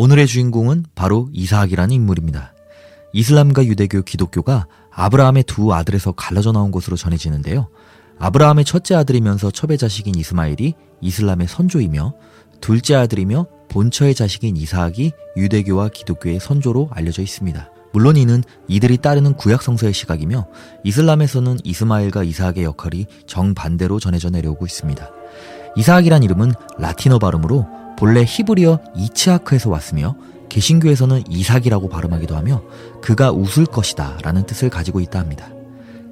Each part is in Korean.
오늘의 주인공은 바로 이사학이라는 인물입니다. 이슬람과 유대교, 기독교가 아브라함의 두 아들에서 갈라져 나온 것으로 전해지는데요. 아브라함의 첫째 아들이면서 첩의 자식인 이스마일이 이슬람의 선조이며 둘째 아들이며 본처의 자식인 이사학이 유대교와 기독교의 선조로 알려져 있습니다. 물론 이는 이들이 따르는 구약 성서의 시각이며 이슬람에서는 이스마일과 이사학의 역할이 정반대로 전해져 내려오고 있습니다. 이사학이란 이름은 라틴어 발음으로 본래 히브리어 이츠하크에서 왔으며 개신교에서는 이삭이라고 발음하기도 하며 그가 웃을 것이다 라는 뜻을 가지고 있다 합니다.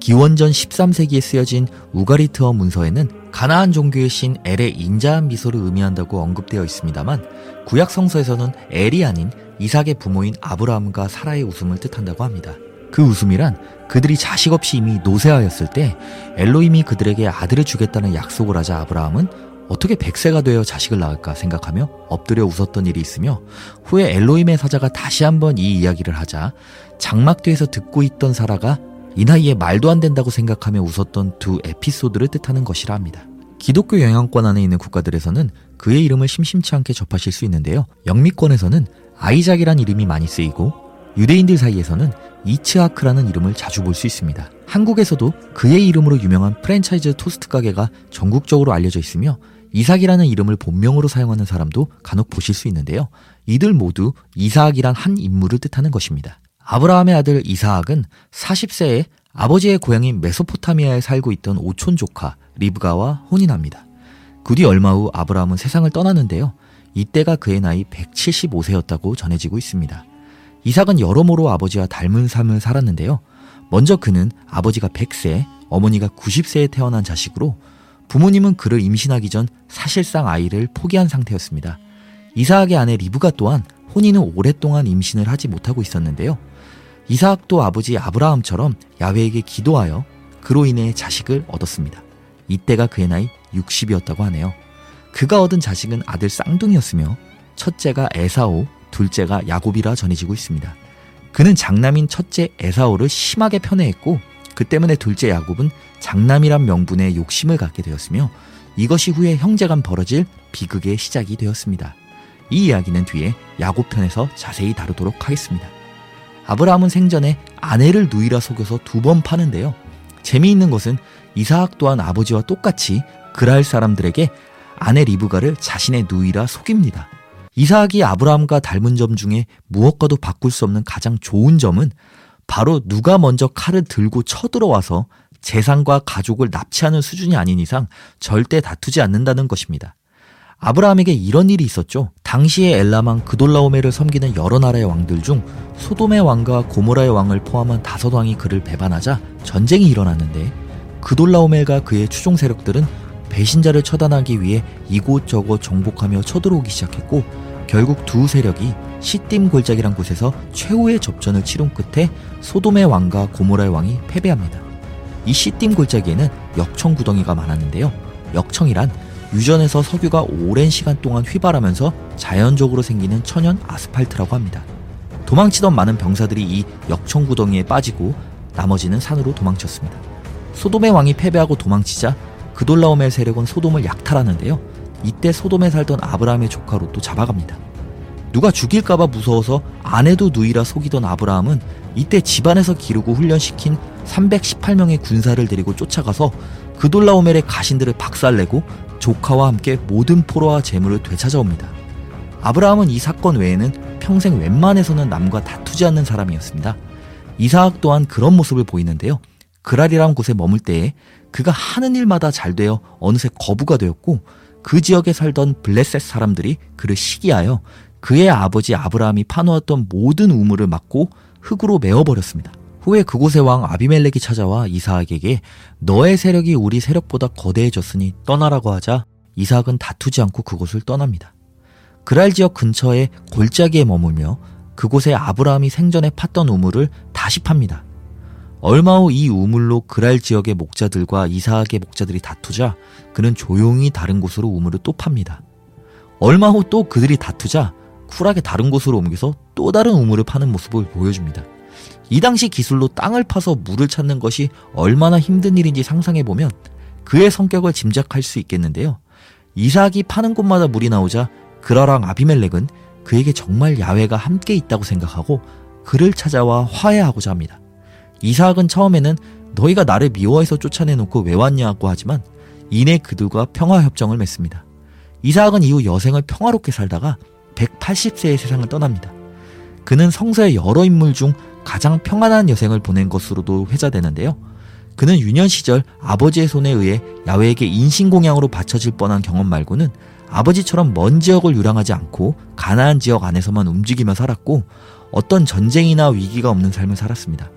기원전 13세기에 쓰여진 우가리트어 문서에는 가나안 종교의 신 엘의 인자한 미소를 의미한다고 언급되어 있습니다만 구약 성서에서는 엘이 아닌 이삭의 부모인 아브라함과 사라의 웃음을 뜻한다고 합니다. 그 웃음이란 그들이 자식 없이 이미 노쇠하였을 때 엘로임이 그들에게 아들을 주겠다는 약속을 하자 아브라함은 어떻게 백세가 되어 자식을 낳을까 생각하며 엎드려 웃었던 일이 있으며 후에 엘로임의 사자가 다시 한번 이 이야기를 하자 장막 뒤에서 듣고 있던 사라가 이 나이에 말도 안 된다고 생각하며 웃었던 두 에피소드를 뜻하는 것이라 합니다. 기독교 영향권 안에 있는 국가들에서는 그의 이름을 심심치 않게 접하실 수 있는데요. 영미권에서는 아이작이란 이름이 많이 쓰이고 유대인들 사이에서는 이츠하크라는 이름을 자주 볼 수 있습니다. 한국에서도 그의 이름으로 유명한 프랜차이즈 토스트 가게가 전국적으로 알려져 있으며 이삭이라는 이름을 본명으로 사용하는 사람도 간혹 보실 수 있는데요. 이들 모두 이삭이란 한 인물을 뜻하는 것입니다. 아브라함의 아들 이사학은 40세에 아버지의 고향인 메소포타미아에 살고 있던 오촌 조카 리브가와 혼인합니다. 그 뒤 얼마 후 아브라함은 세상을 떠나는데요. 이때가 그의 나이 175세였다고 전해지고 있습니다. 이삭은 여러모로 아버지와 닮은 삶을 살았는데요. 먼저 그는 아버지가 100세, 어머니가 90세에 태어난 자식으로 부모님은 그를 임신하기 전 사실상 아이를 포기한 상태였습니다. 이삭의 아내 리브가 또한 혼인은 오랫동안 임신을 하지 못하고 있었는데요. 이삭도 아버지 아브라함처럼 야훼에게 기도하여 그로 인해 자식을 얻었습니다. 이때가 그의 나이 60이었다고 하네요. 그가 얻은 자식은 아들 쌍둥이였으며 첫째가 에사오, 둘째가 야곱이라 전해지고 있습니다. 그는 장남인 첫째 에사오를 심하게 편애했고 그 때문에 둘째 야곱은 장남이란 명분에 욕심을 갖게 되었으며 이것이 후에 형제간 벌어질 비극의 시작이 되었습니다. 이 이야기는 뒤에 야곱 편에서 자세히 다루도록 하겠습니다. 아브라함은 생전에 아내를 누이라 속여서 두 번 파는데요. 재미있는 것은 이사학 또한 아버지와 똑같이 그랄 사람들에게 아내 리브가를 자신의 누이라 속입니다. 이사학이 아브라함과 닮은 점 중에 무엇과도 바꿀 수 없는 가장 좋은 점은 바로 누가 먼저 칼을 들고 쳐들어와서 재산과 가족을 납치하는 수준이 아닌 이상 절대 다투지 않는다는 것입니다. 아브라함에게 이런 일이 있었죠. 당시에 엘라망 그돌라오메를 섬기는 여러 나라의 왕들 중 소돔의 왕과 고모라의 왕을 포함한 다섯 왕이 그를 배반하자 전쟁이 일어났는데 그돌라오멜과 그의 추종 세력들은 배신자를 처단하기 위해 이곳저곳 정복하며 쳐들어오기 시작했고 결국 두 세력이 시딤 골짜기란 곳에서 최후의 접전을 치룬 끝에 소돔의 왕과 고모라의 왕이 패배합니다. 이 시딤 골짜기에는 역청 구덩이가 많았는데요. 역청이란 유전에서 석유가 오랜 시간 동안 휘발하면서 자연적으로 생기는 천연 아스팔트라고 합니다. 도망치던 많은 병사들이 이 역청 구덩이에 빠지고 나머지는 산으로 도망쳤습니다. 소돔의 왕이 패배하고 도망치자 그돌라오멜 세력은 소돔을 약탈하는데요. 이때 소돔에 살던 아브라함의 조카 롯도 잡아갑니다. 누가 죽일까봐 무서워서 아내도 누이라 속이던 아브라함은 이때 집안에서 기르고 훈련시킨 318명의 군사를 데리고 쫓아가서 그돌라오멜의 가신들을 박살내고 조카와 함께 모든 포로와 재물을 되찾아옵니다. 아브라함은 이 사건 외에는 평생 웬만해서는 남과 다투지 않는 사람이었습니다. 이사학 또한 그런 모습을 보이는데요. 그랄이란 곳에 머물 때에 그가 하는 일마다 잘 되어 어느새 거부가 되었고 그 지역에 살던 블레셋 사람들이 그를 시기하여 그의 아버지 아브라함이 파놓았던 모든 우물을 막고 흙으로 메어버렸습니다. 후에 그곳의 왕 아비멜렉이 찾아와 이사학에게 너의 세력이 우리 세력보다 거대해졌으니 떠나라고 하자 이사학은 다투지 않고 그곳을 떠납니다. 그랄 지역 근처에 골짜기에 머물며 그곳에 아브라함이 생전에 팠던 우물을 다시 팝니다. 얼마 후 이 우물로 그랄 지역의 목자들과 이사학의 목자들이 다투자 그는 조용히 다른 곳으로 우물을 또 팝니다. 얼마 후 또 그들이 다투자 쿨하게 다른 곳으로 옮겨서 또 다른 우물을 파는 모습을 보여줍니다. 이 당시 기술로 땅을 파서 물을 찾는 것이 얼마나 힘든 일인지 상상해보면 그의 성격을 짐작할 수 있겠는데요. 이삭이 파는 곳마다 물이 나오자 그라랑 아비멜렉은 그에게 정말 야훼가 함께 있다고 생각하고 그를 찾아와 화해하고자 합니다. 이삭은 처음에는 너희가 나를 미워해서 쫓아내놓고 왜 왔냐고 하지만 이내 그들과 평화협정을 맺습니다. 이삭은 이후 여생을 평화롭게 살다가 180세의 세상을 떠납니다. 그는 성서의 여러 인물 중 가장 평안한 여생을 보낸 것으로도 회자되는데요. 그는 유년 시절 아버지의 손에 의해 야외에게 인신공양으로 바쳐질 뻔한 경험 말고는 아버지처럼 먼 지역을 유랑하지 않고 가나안 지역 안에서만 움직이며 살았고 어떤 전쟁이나 위기가 없는 삶을 살았습니다.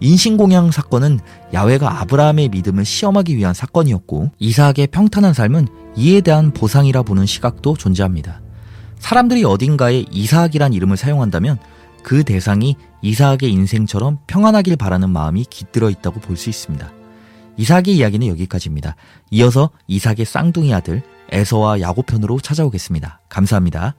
인신공양 사건은 야외가 아브라함의 믿음을 시험하기 위한 사건이었고 이삭의 평탄한 삶은 이에 대한 보상이라 보는 시각도 존재합니다. 사람들이 어딘가에 이삭이란 이름을 사용한다면 그 대상이 이삭의 인생처럼 평안하길 바라는 마음이 깃들어 있다고 볼 수 있습니다. 이삭의 이야기는 여기까지입니다. 이어서 이삭의 쌍둥이 아들 에서와 야곱 편으로 찾아오겠습니다. 감사합니다.